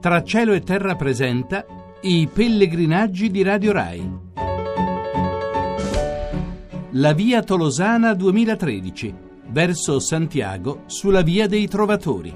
Tra cielo e terra presenta i pellegrinaggi di Radio Rai. La via Tolosana 2013, verso Santiago sulla via dei Trovatori.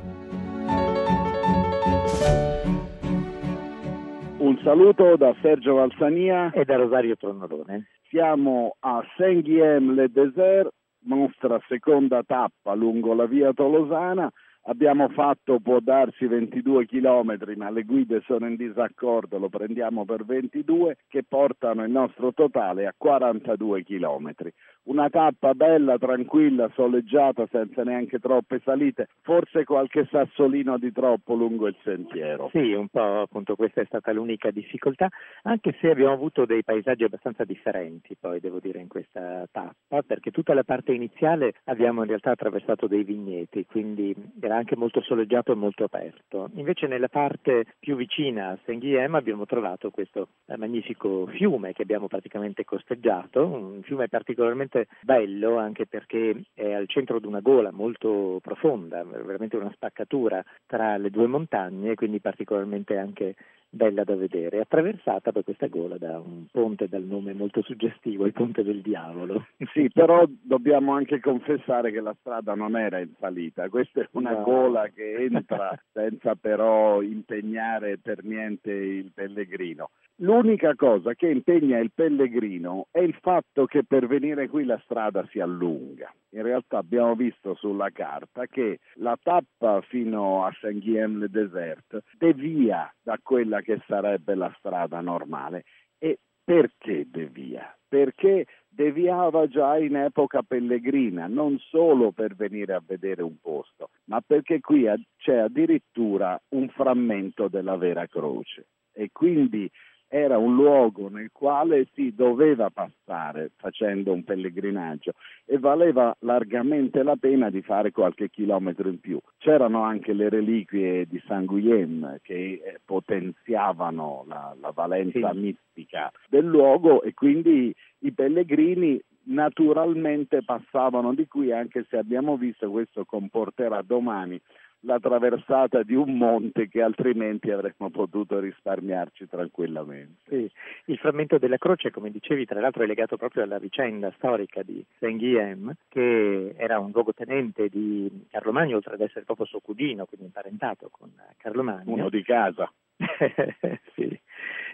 Un saluto da Sergio Valsania e da Rosario Tronnolone. Siamo a Saint-Guillaume-le-Désert, nostra seconda tappa lungo la via Tolosana abbiamo fatto può darsi 22 chilometri, ma le guide sono in disaccordo, lo prendiamo per 22, che portano il nostro totale a 42 chilometri. Una tappa bella, tranquilla, soleggiata, senza neanche troppe salite, forse qualche sassolino di troppo lungo il sentiero. Sì, un po' appunto questa è stata l'unica difficoltà, anche se abbiamo avuto dei paesaggi abbastanza differenti, poi devo dire, in questa tappa, perché tutta la parte iniziale abbiamo in realtà attraversato dei vigneti, quindi era anche molto soleggiato e molto aperto. Invece nella parte più vicina a Saint-Guilhem abbiamo trovato questo magnifico fiume che abbiamo praticamente costeggiato, un fiume particolarmente bello anche perché è al centro di una gola molto profonda, veramente una spaccatura tra le due montagne, quindi particolarmente anche bella da vedere, attraversata da questa gola da un ponte dal nome molto suggestivo, il Ponte del Diavolo. Sì, però dobbiamo anche confessare che la strada non era in salita, questa è una no. Gola che entra senza però impegnare per niente il pellegrino. L'unica cosa che impegna il pellegrino è il fatto che per venire qui la strada si allunga. In realtà abbiamo visto sulla carta che la tappa fino a Saint-Guillaume-le-Désert devia da quella che sarebbe la strada normale. E perché devia? Perché deviava già in epoca pellegrina, non solo per venire a vedere un posto, ma perché qui c'è addirittura un frammento della vera croce. E quindi era un luogo nel quale si doveva passare facendo un pellegrinaggio e valeva largamente la pena di fare qualche chilometro in più. C'erano anche le reliquie di San Guillem che eh, potenziavano la, la valenza sì. mistica del luogo e quindi i pellegrini naturalmente passavano di qui anche se abbiamo visto questo comporterà domani la traversata di un monte che altrimenti avremmo potuto risparmiarci tranquillamente. Sì. Il frammento della croce, come dicevi, tra l'altro è legato proprio alla vicenda storica di Saint-Guillaume, che era un luogotenente di Carlo Magno, oltre ad essere proprio suo cugino, quindi imparentato con Carlo Magno. Uno di casa. sì.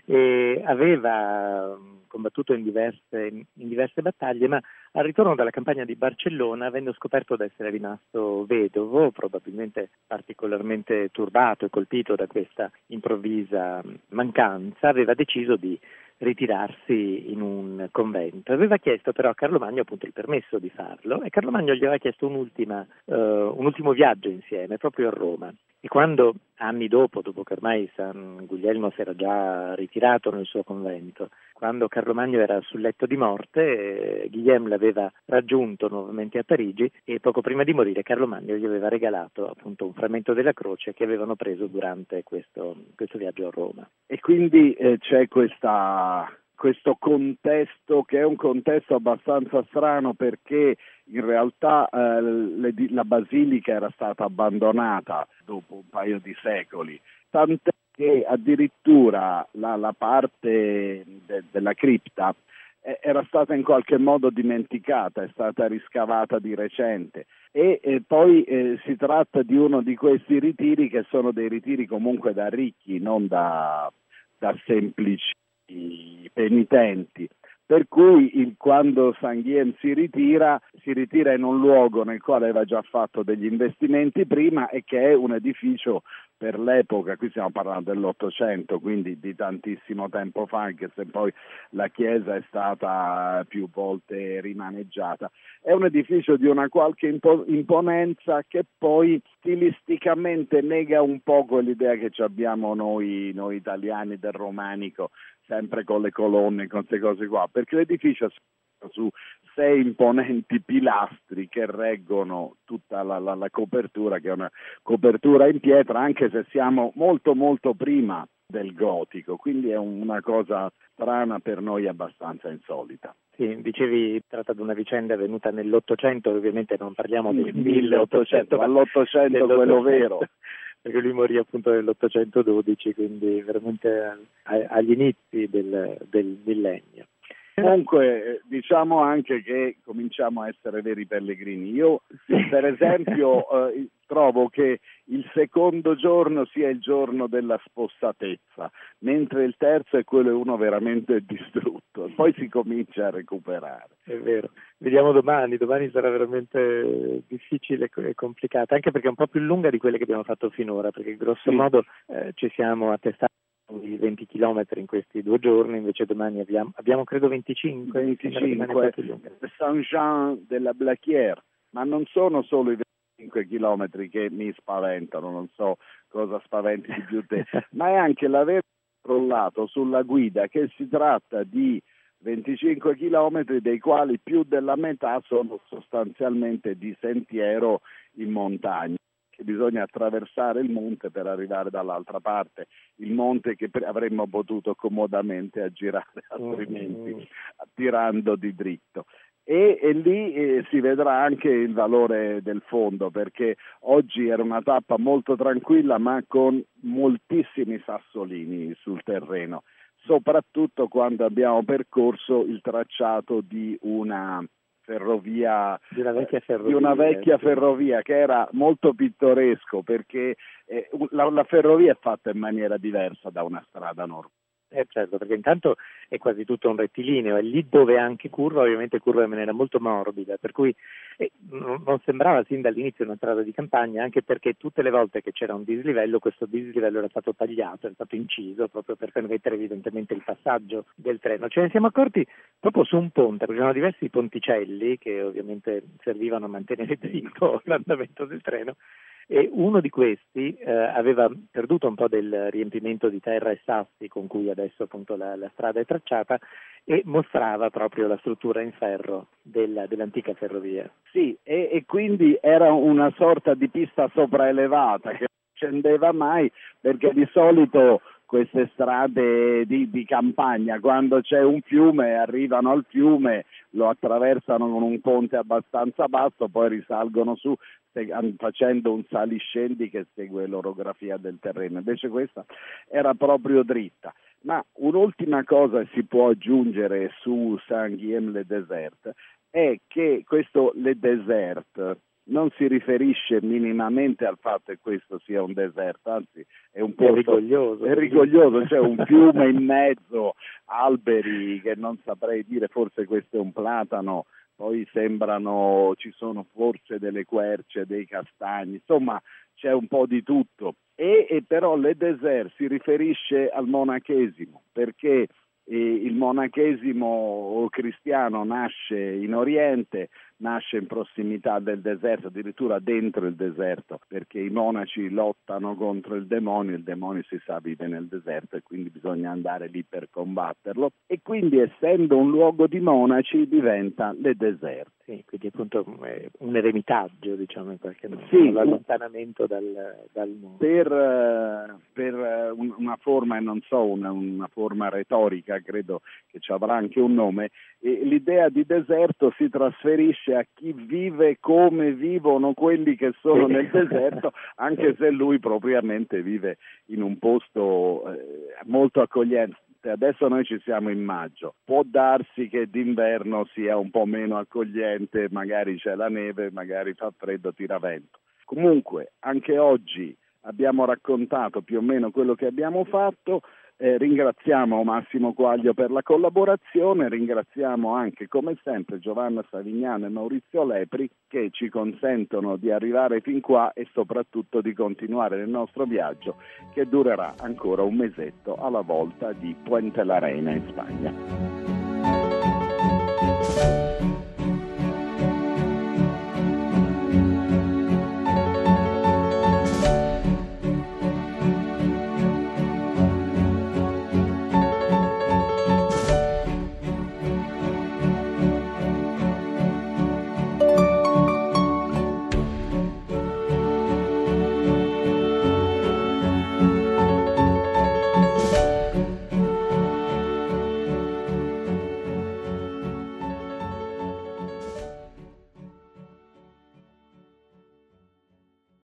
E aveva combattuto in diverse, in diverse, battaglie, ma al ritorno dalla campagna di Barcellona, avendo scoperto di essere rimasto vedovo, probabilmente particolarmente turbato e colpito da questa improvvisa mancanza, aveva deciso di ritirarsi in un convento. Aveva chiesto però a Carlo Magno appunto il permesso di farlo e Carlo Magno gli aveva chiesto uh, un ultimo viaggio insieme, proprio a Roma. E quando anni dopo, dopo che ormai San Guglielmo si era già ritirato nel suo convento, quando Carlo Magno era sul letto di morte, eh, Guillaume l'aveva raggiunto nuovamente a Parigi e poco prima di morire Carlo Magno gli aveva regalato appunto un frammento della croce che avevano preso durante questo, questo viaggio a Roma. E quindi eh, c'è questa questo contesto che è un contesto abbastanza strano perché in realtà eh, le, la basilica era stata abbandonata dopo un paio di secoli, tant'è che addirittura la, la parte de, della cripta eh, era stata in qualche modo dimenticata, è stata riscavata di recente. E eh, poi eh, si tratta di uno di questi ritiri che sono dei ritiri comunque da ricchi, non da, da semplici i penitenti. Per cui il, quando Sanghien si ritira, si ritira in un luogo nel quale aveva già fatto degli investimenti prima e che è un edificio per l'epoca, qui stiamo parlando dell'Ottocento, quindi di tantissimo tempo fa, anche se poi la chiesa è stata più volte rimaneggiata. È un edificio di una qualche imponenza che poi stilisticamente nega un po' quell'idea che abbiamo noi, noi italiani del romanico, sempre con le colonne, con queste cose qua, perché l'edificio su sei imponenti pilastri che reggono tutta la, la, la, copertura, che è una copertura in pietra, anche se siamo molto molto prima del gotico, quindi è una cosa strana per noi abbastanza insolita. Sì, dicevi tratta di una vicenda avvenuta nell'Ottocento, ovviamente non parliamo del 1800, all'Ottocento quello vero. perché lui morì appunto nell'812, quindi veramente agli inizi del, del millennio. Comunque diciamo anche che cominciamo a essere veri pellegrini. Io per esempio eh, trovo che il secondo giorno sia il giorno della spossatezza, mentre il terzo è quello uno veramente distrutto, poi si comincia a recuperare. È vero, vediamo domani, domani sarà veramente difficile e complicata, anche perché è un po' più lunga di quelle che abbiamo fatto finora, perché grosso sì. modo eh, ci siamo attestati di 20 km in questi due giorni, invece domani abbiamo, abbiamo credo 25. 25, Saint-Jean della Blaquière, ma non sono solo i 25 km che mi spaventano, non so cosa spaventi di più te, ma è anche l'aver crollato sulla guida che si tratta di 25 km dei quali più della metà sono sostanzialmente di sentiero in montagna che bisogna attraversare il monte per arrivare dall'altra parte, il monte che avremmo potuto comodamente aggirare altrimenti mm. tirando di dritto. E, e, lì eh, si vedrà anche il valore del fondo perché oggi era una tappa molto tranquilla ma con moltissimi sassolini sul terreno, soprattutto quando abbiamo percorso il tracciato di una ferrovia, di una vecchia ferrovia, di una vecchia ferrovia che era molto pittoresco perché eh, la, la ferrovia è fatta in maniera diversa da una strada normale. Eh certo, perché intanto è quasi tutto un rettilineo e lì dove anche curva, ovviamente curva in maniera molto morbida, per cui eh, non sembrava sin dall'inizio una strada di campagna, anche perché tutte le volte che c'era un dislivello, questo dislivello era stato tagliato, era stato inciso proprio per permettere evidentemente il passaggio del treno. Ce ne siamo accorti proprio su un ponte, perché c'erano diversi ponticelli che ovviamente servivano a mantenere dritto l'andamento del treno e uno di questi eh, aveva perduto un po' del riempimento di terra e sassi con cui adesso appunto la, la strada è tracciata e mostrava proprio la struttura in ferro della, dell'antica ferrovia. Sì, e, e quindi era una sorta di pista sopraelevata che non scendeva mai perché di solito queste strade di, di, campagna, quando c'è un fiume arrivano al fiume, lo attraversano con un ponte abbastanza basso, poi risalgono su facendo un saliscendi che segue l'orografia del terreno, invece questa era proprio dritta. Ma un'ultima cosa si può aggiungere su Saint-Guillaume-le-Désert è che questo Le Désert non si riferisce minimamente al fatto che questo sia un deserto, anzi è un po' rigoglioso, è rigoglioso c'è un fiume in mezzo, alberi che non saprei dire, forse questo è un platano, poi sembrano, ci sono forse delle querce, dei castagni, insomma c'è un po' di tutto. E, e però le desert si riferisce al monachesimo, perché il monachesimo cristiano nasce in Oriente, nasce in prossimità del deserto, addirittura dentro il deserto, perché i monaci lottano contro il demonio, il demonio si sa vive nel deserto e quindi bisogna andare lì per combatterlo e quindi essendo un luogo di monaci diventa le deserto. Sì, quindi appunto un eremitaggio, diciamo in qualche modo, sì, l'allontanamento dal, dal mondo. Per, eh, per, una forma, non so, una, una forma retorica, credo che ci avrà anche un nome, l'idea di deserto si trasferisce a chi vive come vivono quelli che sono nel deserto, anche se lui propriamente vive in un posto eh, molto accogliente adesso noi ci siamo in maggio, può darsi che d'inverno sia un po' meno accogliente, magari c'è la neve, magari fa freddo, tira vento. Comunque, anche oggi abbiamo raccontato più o meno quello che abbiamo fatto, eh, ringraziamo Massimo Quaglio per la collaborazione, ringraziamo anche come sempre Giovanna Savignano e Maurizio Lepri che ci consentono di arrivare fin qua e soprattutto di continuare nel nostro viaggio che durerà ancora un mesetto alla volta di Puente la Reina in Spagna.